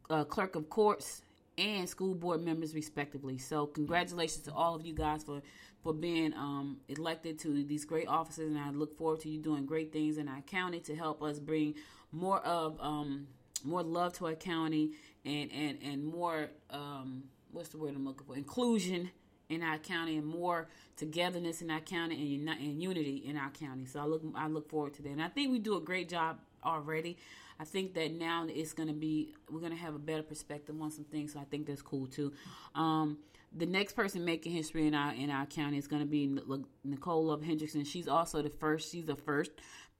uh, Clerk of Courts, and school board members, respectively. So, congratulations to all of you guys for for being um, elected to these great offices, and I look forward to you doing great things in our county to help us bring more of um, more love to our county and and and more um, what's the word I'm looking for inclusion in our county and more togetherness in our county and, uni- and unity in our county. So I look I look forward to that, and I think we do a great job already. I think that now it's going to be we're going to have a better perspective on some things. So I think that's cool too. Um, the next person making history in our in our county is going to be Nicole Love Hendrickson. She's also the first. She's the first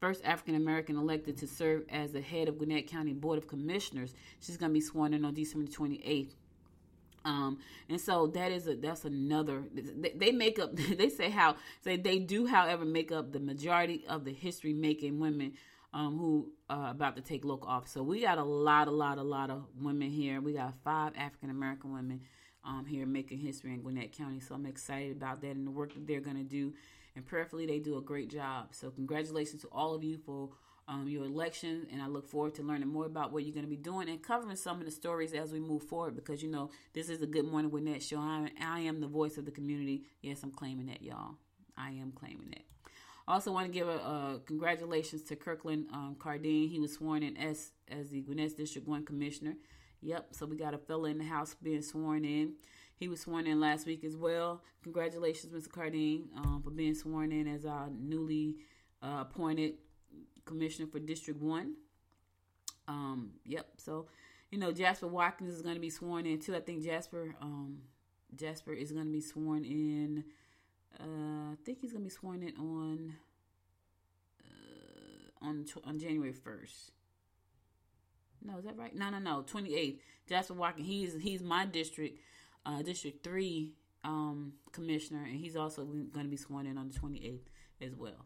first African American elected to serve as the head of Gwinnett County Board of Commissioners. She's going to be sworn in on December twenty eighth. Um, and so that is a that's another they, make up they say how say they do however make up the majority of the history making women um, who uh, about to take local office. So we got a lot, a lot, a lot of women here. We got five African American women um, here making history in Gwinnett County. So I'm excited about that and the work that they're going to do. And prayerfully, they do a great job. So congratulations to all of you for um, your election. And I look forward to learning more about what you're going to be doing and covering some of the stories as we move forward. Because you know this is a Good Morning Gwinnett show. I, I am the voice of the community. Yes, I'm claiming that, y'all. I am claiming that. Also, want to give a, a congratulations to Kirkland um, Carden. He was sworn in as as the Gwinnett District One Commissioner. Yep. So we got a fella in the House being sworn in. He was sworn in last week as well. Congratulations, Mr. Carden, um, for being sworn in as our newly uh, appointed commissioner for District One. Um, yep. So, you know, Jasper Watkins is going to be sworn in too. I think Jasper, um, Jasper is going to be sworn in. Uh, I think he's going to be sworn in on uh, on on January first. No, is that right? No, no, no. Twenty eighth. Jasper Watkins. He's he's my district, uh, District Three um, commissioner, and he's also going to be sworn in on the twenty eighth as well.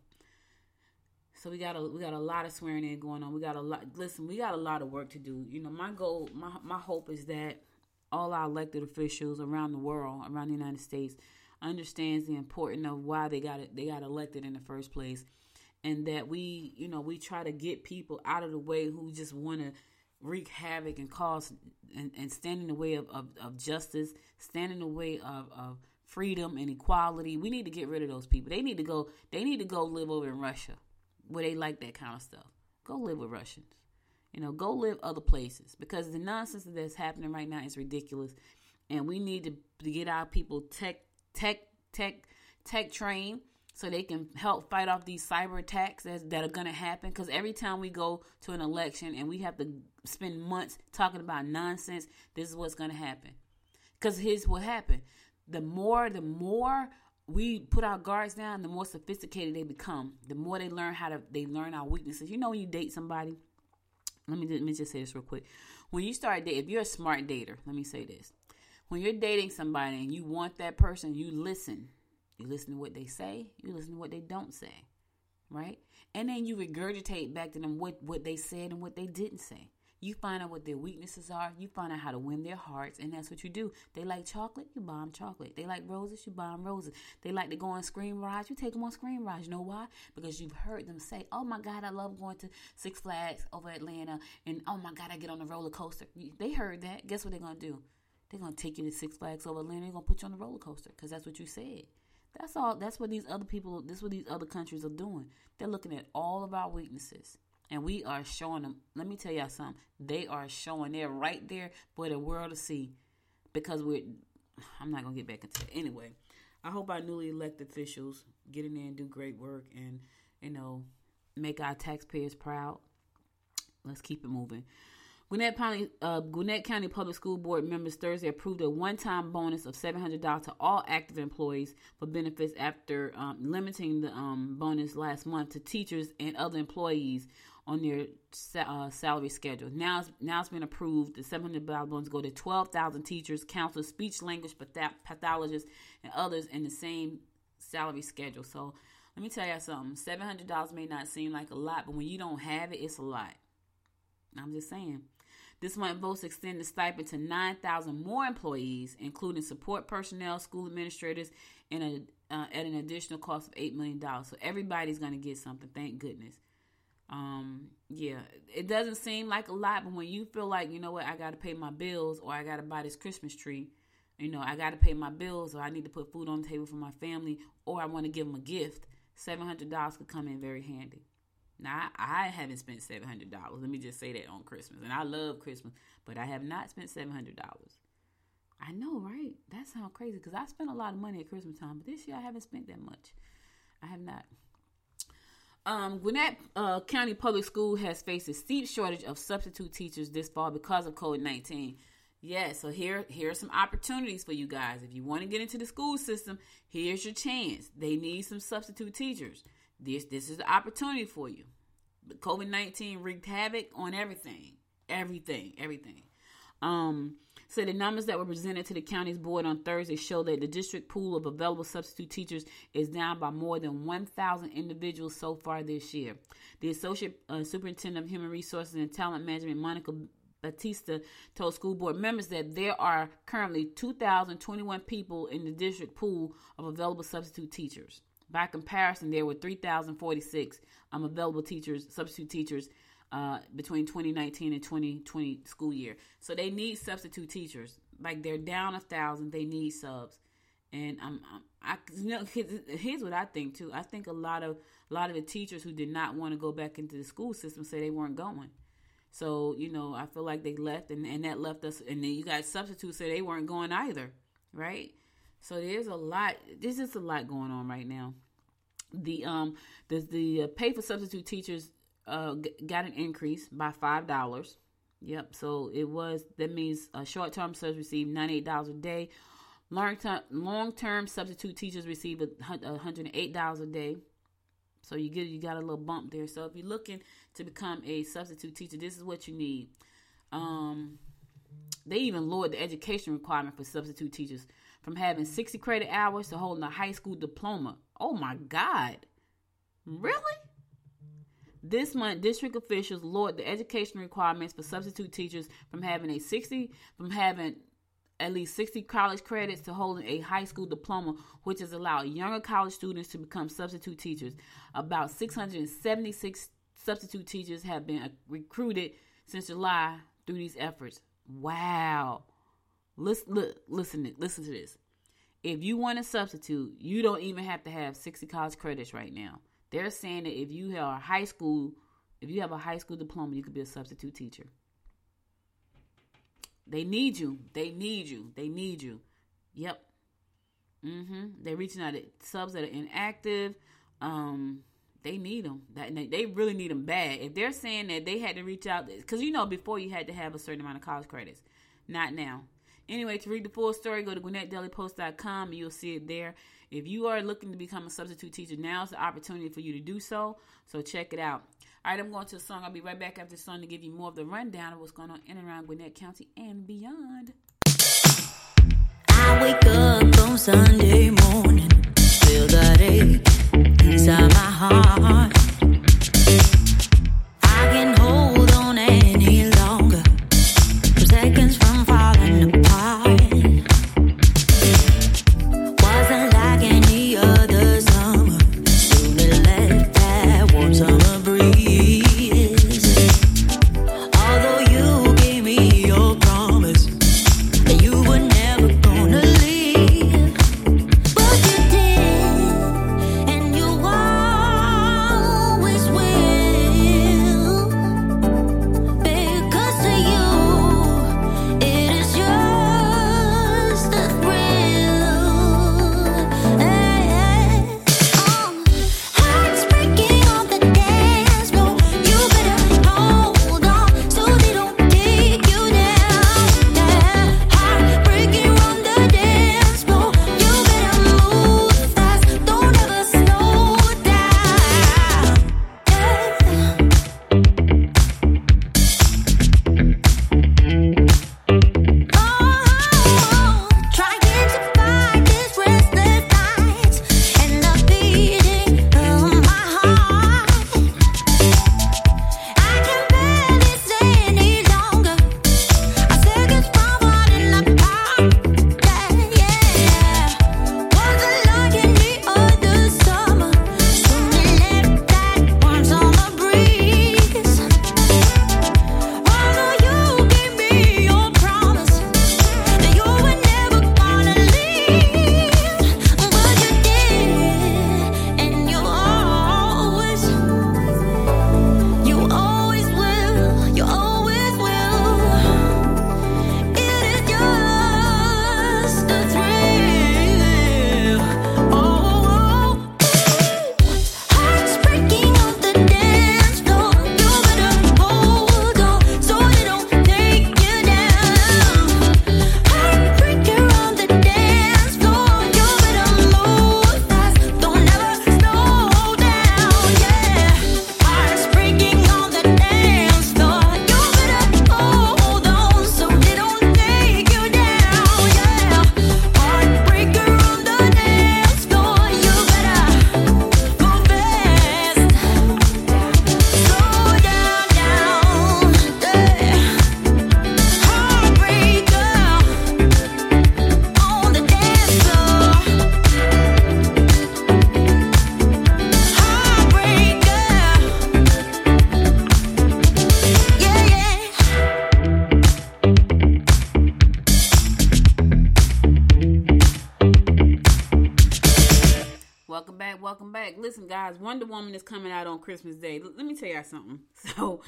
So we got a we got a lot of swearing in going on. We got a lot. Listen, we got a lot of work to do. You know, my goal, my my hope is that all our elected officials around the world, around the United States, understands the importance of why they got it. They got elected in the first place, and that we, you know, we try to get people out of the way who just want to wreak havoc and cause and, and stand in the way of, of, of justice, stand in the way of, of freedom and equality. We need to get rid of those people. They need to go. They need to go live over in Russia where they like that kind of stuff. Go live with Russians. You know, go live other places because the nonsense that's happening right now is ridiculous, and we need to, to get our people tech, tech, tech, tech trained so they can help fight off these cyber attacks that, that are going to happen. Because every time we go to an election and we have to spend months talking about nonsense, this is what's going to happen. Because here's what happened: the more, the more we put our guards down, the more sophisticated they become. The more they learn how to they learn our weaknesses. You know when you date somebody, let me let me just say this real quick. When you start dating, if you're a smart dater, let me say this. When you're dating somebody and you want that person, you listen. You listen to what they say, you listen to what they don't say. Right? And then you regurgitate back to them what, what they said and what they didn't say. You find out what their weaknesses are. You find out how to win their hearts, and that's what you do. They like chocolate, you buy them chocolate. They like roses, you buy them roses. They like to go on screen rides, you take them on screen rides. You know why? Because you've heard them say, "Oh my God, I love going to Six Flags over Atlanta," and "Oh my God, I get on the roller coaster." They heard that. Guess what they're gonna do? They're gonna take you to Six Flags over Atlanta. They're gonna put you on the roller coaster because that's what you said. That's all. That's what these other people. This what these other countries are doing. They're looking at all of our weaknesses and we are showing them. Let me tell y'all something. They are showing. They're right there for the world to see. Because we're. I'm not gonna get back into it anyway. I hope our newly elected officials get in there and do great work, and you know, make our taxpayers proud. Let's keep it moving. Gwinnett County, uh, Gwinnett County Public School Board members Thursday approved a one-time bonus of $700 to all active employees for benefits after um, limiting the um, bonus last month to teachers and other employees on their uh, salary schedule. Now, now it's been approved. The $700 bonus go to 12,000 teachers, counselors, speech language pathologists, and others in the same salary schedule. So let me tell you something. $700 may not seem like a lot, but when you don't have it, it's a lot. I'm just saying. This month votes extend the stipend to 9,000 more employees, including support personnel, school administrators, and a, uh, at an additional cost of $8 million. So everybody's going to get something, thank goodness. Um, yeah, it doesn't seem like a lot, but when you feel like, you know what, I got to pay my bills or I got to buy this Christmas tree, you know, I got to pay my bills or I need to put food on the table for my family or I want to give them a gift, $700 could come in very handy. Now, I, I haven't spent $700. Let me just say that on Christmas. And I love Christmas, but I have not spent $700. I know, right? That sounds crazy because I spent a lot of money at Christmas time, but this year I haven't spent that much. I have not. Um, Gwinnett uh, County Public School has faced a steep shortage of substitute teachers this fall because of COVID nineteen. Yeah, so here here are some opportunities for you guys. If you want to get into the school system, here's your chance. They need some substitute teachers. This this is the opportunity for you. COVID nineteen wreaked havoc on everything, everything, everything. Um, so the numbers that were presented to the county's board on Thursday show that the district pool of available substitute teachers is down by more than 1,000 individuals so far this year. The associate uh, superintendent of human resources and talent management, Monica Batista, told school board members that there are currently 2,021 people in the district pool of available substitute teachers. By comparison, there were 3,046 um, available teachers, substitute teachers uh, between 2019 and 2020 school year. So they need substitute teachers. Like they're down a thousand, they need subs. And I'm, I'm I you know here's what I think too. I think a lot of a lot of the teachers who did not want to go back into the school system say they weren't going. So you know I feel like they left, and, and that left us. And then you got substitutes say they weren't going either, right? So there's a lot. There's just a lot going on right now. The um the the uh, pay for substitute teachers uh, got an increase by five dollars. Yep. So it was that means uh, short term subs receive ninety eight dollars a day. Long term long term substitute teachers receive hundred eight dollars a day. So you get you got a little bump there. So if you're looking to become a substitute teacher, this is what you need. Um, they even lowered the education requirement for substitute teachers from having 60 credit hours to holding a high school diploma. Oh my God. Really? This month, district officials lowered the education requirements for substitute teachers from having a 60 from having at least 60 college credits to holding a high school diploma, which has allowed younger college students to become substitute teachers. About 676 substitute teachers have been uh, recruited since July through these efforts. Wow. Listen, listen, listen to this. If you want a substitute, you don't even have to have 60 college credits right now. They're saying that if you have a high school, if you have a high school diploma, you could be a substitute teacher. They need you. They need you. They need you. Yep. Mm-hmm. They're reaching out to subs that are inactive. Um, they need them. That they really need them bad. If they're saying that they had to reach out, because you know before you had to have a certain amount of college credits, not now. Anyway, to read the full story, go to GwinnettDailyPost.com and you'll see it there. If you are looking to become a substitute teacher, now is the opportunity for you to do so. So check it out. All right, I'm going to a song. I'll be right back after the song to give you more of the rundown of what's going on in and around Gwinnett County and beyond. I wake up on Sunday morning, feel ache inside my heart. Coming out on Christmas Day. L- let me tell y'all something. So,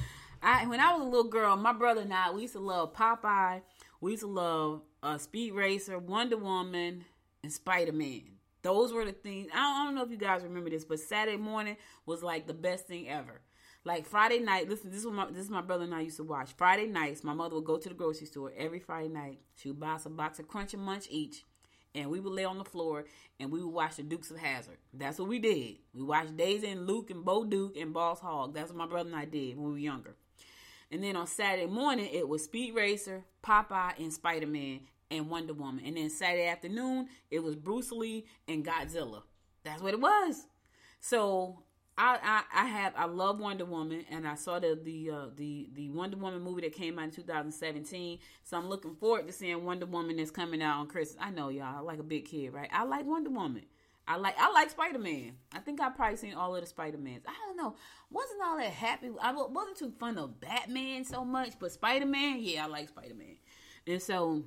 I when I was a little girl, my brother and I we used to love Popeye. We used to love uh, Speed Racer, Wonder Woman, and Spider Man. Those were the things. I don't, I don't know if you guys remember this, but Saturday morning was like the best thing ever. Like Friday night, listen, this is my this is my brother and I used to watch. Friday nights, my mother would go to the grocery store every Friday night. She would buy us a box of Crunch and Munch each, and we would lay on the floor and we would watch the Dukes of Hazzard. That's what we did. We watched Daisy and Luke and Bo Duke and Boss Hogg. That's what my brother and I did when we were younger. And then on Saturday morning, it was Speed Racer, Popeye, and Spider Man and Wonder Woman. And then Saturday afternoon, it was Bruce Lee and Godzilla. That's what it was. So I, I, I have I love Wonder Woman, and I saw the the uh, the the Wonder Woman movie that came out in 2017. So I'm looking forward to seeing Wonder Woman that's coming out on Christmas. I know y'all I like a big kid, right? I like Wonder Woman. I like I like Spider Man. I think I've probably seen all of the Spider Mans. I don't know. Wasn't all that happy. I wasn't too fun of Batman so much, but Spider Man, yeah, I like Spider Man. And so,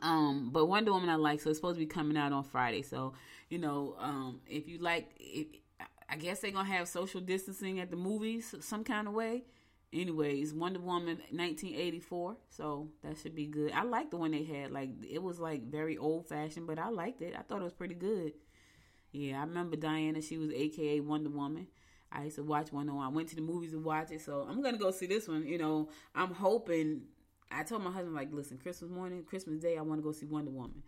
um, but Wonder Woman I like. So it's supposed to be coming out on Friday. So you know, um, if you like, if, I guess they're gonna have social distancing at the movies some kind of way. Anyways, Wonder Woman 1984, so that should be good. I like the one they had. Like it was like very old fashioned, but I liked it. I thought it was pretty good. Yeah, I remember Diana. She was AKA Wonder Woman. I used to watch Wonder Woman. I went to the movies to watch it, so I'm gonna go see this one. You know, I'm hoping. I told my husband like, listen, Christmas morning, Christmas Day, I want to go see Wonder Woman.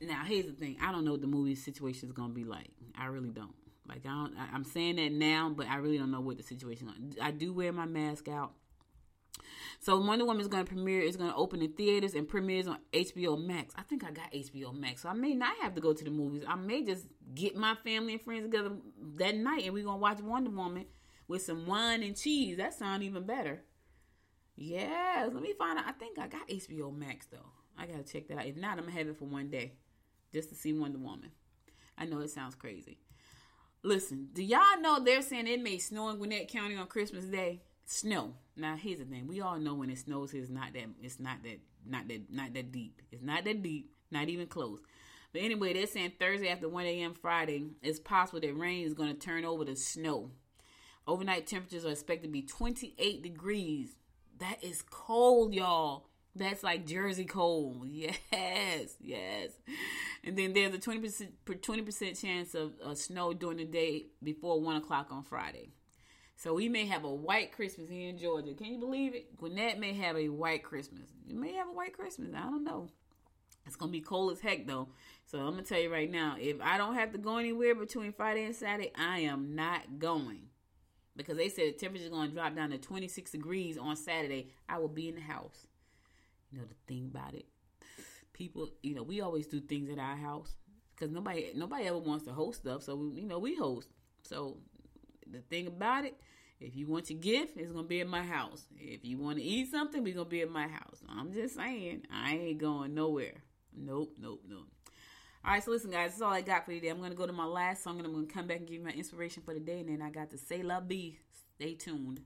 Now, here's the thing: I don't know what the movie situation is gonna be like. I really don't. Like I don't, I, am saying that now, but I really don't know what the situation. I do wear my mask out. So Wonder Woman is going to premiere. It's going to open in theaters and premieres on HBO Max. I think I got HBO Max, so I may not have to go to the movies. I may just get my family and friends together that night, and we're gonna watch Wonder Woman with some wine and cheese. That sounds even better. Yes, let me find out. I think I got HBO Max though. I gotta check that out. If not, I'm gonna have it for one day, just to see Wonder Woman. I know it sounds crazy. Listen, do y'all know they're saying it may snow in Gwinnett County on Christmas Day? Snow. Now here's the thing: we all know when it snows, it's not that, it's not that, not that, not that deep. It's not that deep, not even close. But anyway, they're saying Thursday after 1 a.m. Friday, it's possible that rain is going to turn over to snow. Overnight temperatures are expected to be 28 degrees. That is cold, y'all. That's like Jersey cold. Yes, yes. And then there's a 20%, 20% chance of snow during the day before 1 o'clock on Friday. So we may have a white Christmas here in Georgia. Can you believe it? Gwinnett may have a white Christmas. You may have a white Christmas. I don't know. It's to be cold as heck, though. So I'm to tell you right now if I don't have to go anywhere between Friday and Saturday, I am not going. Because they said the temperature is going to drop down to 26 degrees on Saturday. I will be in the house. You know, the thing about it, people, you know, we always do things at our house because nobody, nobody ever wants to host stuff. So, we, you know, we host. So the thing about it, if you want your gift, it's gonna be at my house. If you want to eat something, we're gonna be at my house. I'm just saying, I ain't going nowhere. Nope, nope, nope. All right, so listen, guys, that's all I got for today. I'm gonna go to my last song, and I'm gonna come back and give you my inspiration for the day, and then I got to say la vie. Stay tuned.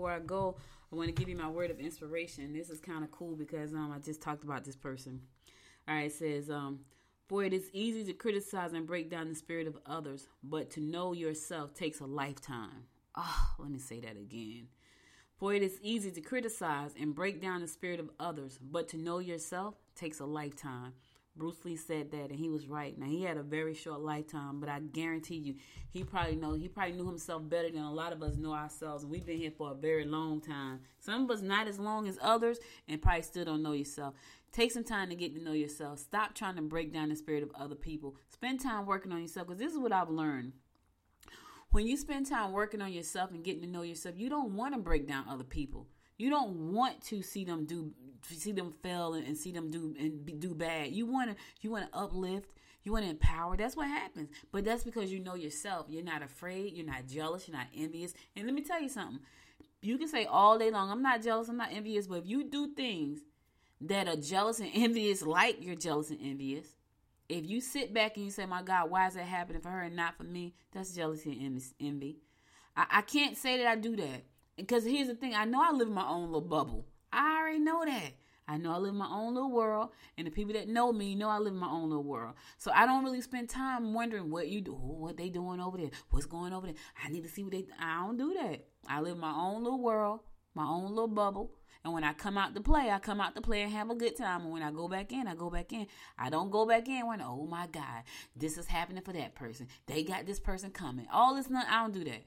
Before I go, I want to give you my word of inspiration. This is kind of cool because um, I just talked about this person. All right, it says, um, For it is easy to criticize and break down the spirit of others, but to know yourself takes a lifetime. Oh, let me say that again. For it is easy to criticize and break down the spirit of others, but to know yourself takes a lifetime. Bruce Lee said that, and he was right. Now he had a very short lifetime, but I guarantee you, he probably know he probably knew himself better than a lot of us know ourselves. And we've been here for a very long time. Some of us not as long as others, and probably still don't know yourself. Take some time to get to know yourself. Stop trying to break down the spirit of other people. Spend time working on yourself, because this is what I've learned when you spend time working on yourself and getting to know yourself, you don't want to break down other people. You don't want to see them do, see them fail and, see them do and be, do bad. You want to, you want to uplift. You want to empower. That's what happens. But that's because you know yourself. You're not afraid. You're not jealous. You're not envious. And let me tell you something. You can say all day long, "I'm not jealous. I'm not envious." But if you do things that are jealous and envious, like you're jealous and envious, if you sit back and you say, "My God, why is that happening for her and not for me?" That's jealousy and envy- envy. I, I can't say that I do that because here's the thing: I know I live in my own little bubble. I already know that. I know I live in my own little world, and the people that know me know I live in my own little world. So I don't really spend time wondering what you do, what they doing over there, what's going over there. I need to see what they. I don't do that. I live in my own little world, my own little bubble. And when I come out to play, I come out to play and have a good time. And when I go back in, I go back in. I don't go back in when, oh my God, this is happening for that person. They got this person coming. All this, not, I don't do that.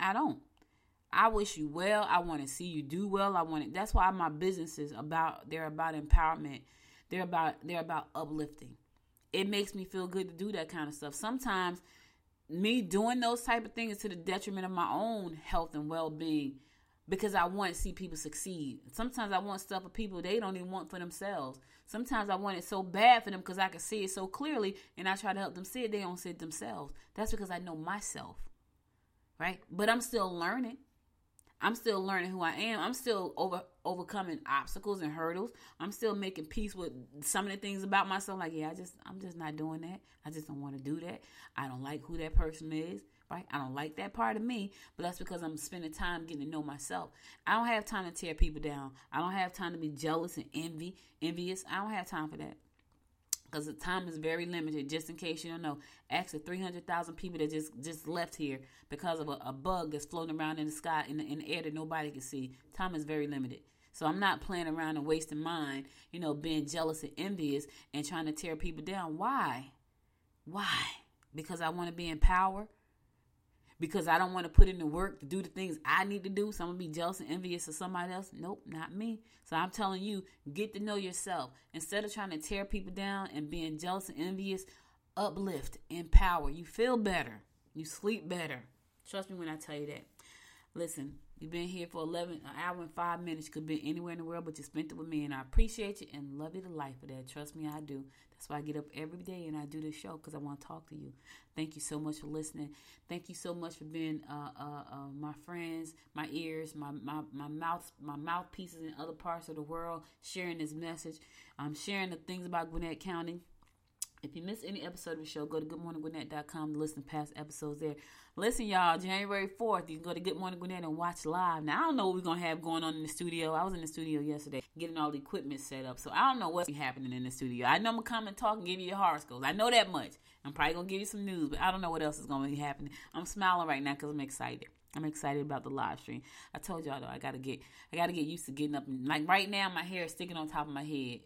I don't. I wish you well. I want to see you do well. I want it. That's why my businesses about they're about empowerment. They're about they're about uplifting. it makes me feel good to do that kind of stuff. Sometimes me doing those type of things to the detriment of my own health and well being because I want to see people succeed. Sometimes I want stuff for people they don't even want for themselves. Sometimes I want it so bad for them because I can see it so clearly and I try to help them see it, they don't see it themselves. That's because I know myself. Right? But I'm still learning. I'm still learning who I am. I'm still over overcoming obstacles and hurdles. I'm still making peace with some of the things about myself. Like, yeah, I just I'm just not doing that. I just don't want to do that. I don't like who that person is. Right? I don't like that part of me, but that's because I'm spending time getting to know myself. I don't have time to tear people down. I don't have time to be jealous and envy, envious. I don't have time for that because the time is very limited. Just in case you don't know, the three hundred thousand people that just just left here because of a, a, bug that's floating around in the sky in the, in the air that nobody can see. Time is very limited. So I'm not playing around and wasting mine, you know, being jealous and envious and trying to tear people down. Why? Why? Because I want to be in power because I don't want to put in the work to do the things I need to do. So I'm gonna be jealous and envious of somebody else. Nope, not me. So I'm telling you, get to know yourself. Instead of trying to tear people down and being jealous and envious, uplift, empower. You feel better. You sleep better. Trust me when I tell you that. Listen, You've been here for 11, an hour and five minutes. Could be anywhere in the world, but you spent it with me. And I appreciate you and love you to life for that. Trust me, I do. That's why I get up every day and I do this show because I want to talk to you. Thank you so much for listening. Thank you so much for being uh, uh, uh, my friends, my ears, my, my, my mouth, my mouthpieces in other parts of the world, sharing this message. I'm sharing the things about Gwinnett County. If you missed any episode of the show, go to goodmorninggwinnett.com to listen to past episodes there. Listen, y'all, January 4th, you can go to Good Morning Gwinnett and watch live. Now, I don't know what we're going to have going on in the studio. I was in the studio yesterday getting all the equipment set up, so I don't know what's happening in the studio. I know I'm going to come and talk and give you your horoscopes. I know that much. I'm probably going to give you some news, but I don't know what else is going to be happening. I'm smiling right now because I'm excited. I'm excited about the live stream. I told y'all though, I gotta get, I gotta get used to getting up. And, like right now, my hair is sticking on top of my head.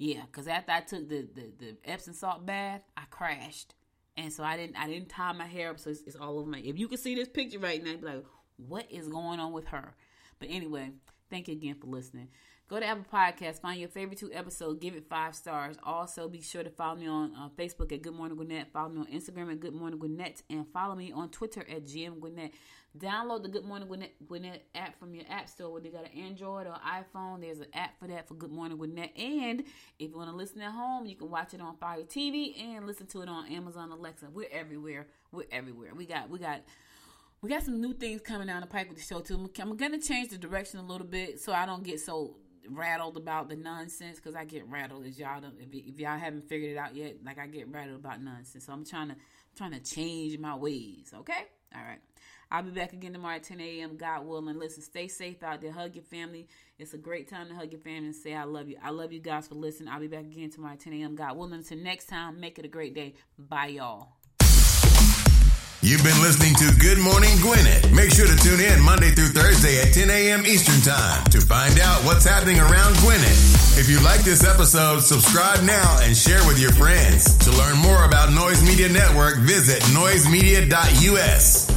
Yeah, because after I took the, the the Epsom salt bath, I crashed and so I didn't I didn't tie my hair up, so it's, it's all over my. If you can see this picture right now, be like, what is going on with her? But anyway, thank you again for listening. Go to Apple Podcasts, find your favorite two episodes, give it five stars. Also, be sure to follow me on uh, Facebook at Good Morning Gwinnett, follow me on Instagram at Good Morning Gwinnett, and follow me on Twitter at GM Gwinnett. Download the Good Morning Gwinnett, Gwinnett app from your app store, whether you got an Android or iPhone. There's an app for that for Good Morning Gwinnett. And if you want to listen at home, you can watch it on Fire TV and listen to it on Amazon Alexa. We're everywhere. We're everywhere. We got we got we got some new things coming down the pipe with the show too. I'm gonna change the direction a little bit so I don't get so rattled about the nonsense because I get rattled as y'all don't, if, if y'all haven't figured it out yet. Like I get rattled about nonsense, so I'm trying to trying to change my ways. Okay, all right. I'll be back again tomorrow at 10 a.m. God willing. Listen, stay safe out there. Hug your family. It's a great time to hug your family and say I love you. I love you guys for listening. I'll be back again tomorrow at 10 a.m. God willing. Until next time, make it a great day. Bye, y'all. You've been listening to Good Morning Gwinnett. Make sure to tune in Monday through Thursday at 10 a.m. Eastern Time to find out what's happening around Gwinnett. If you like this episode, subscribe now and share with your friends. To learn more about Noise Media Network, visit noisemedia.us.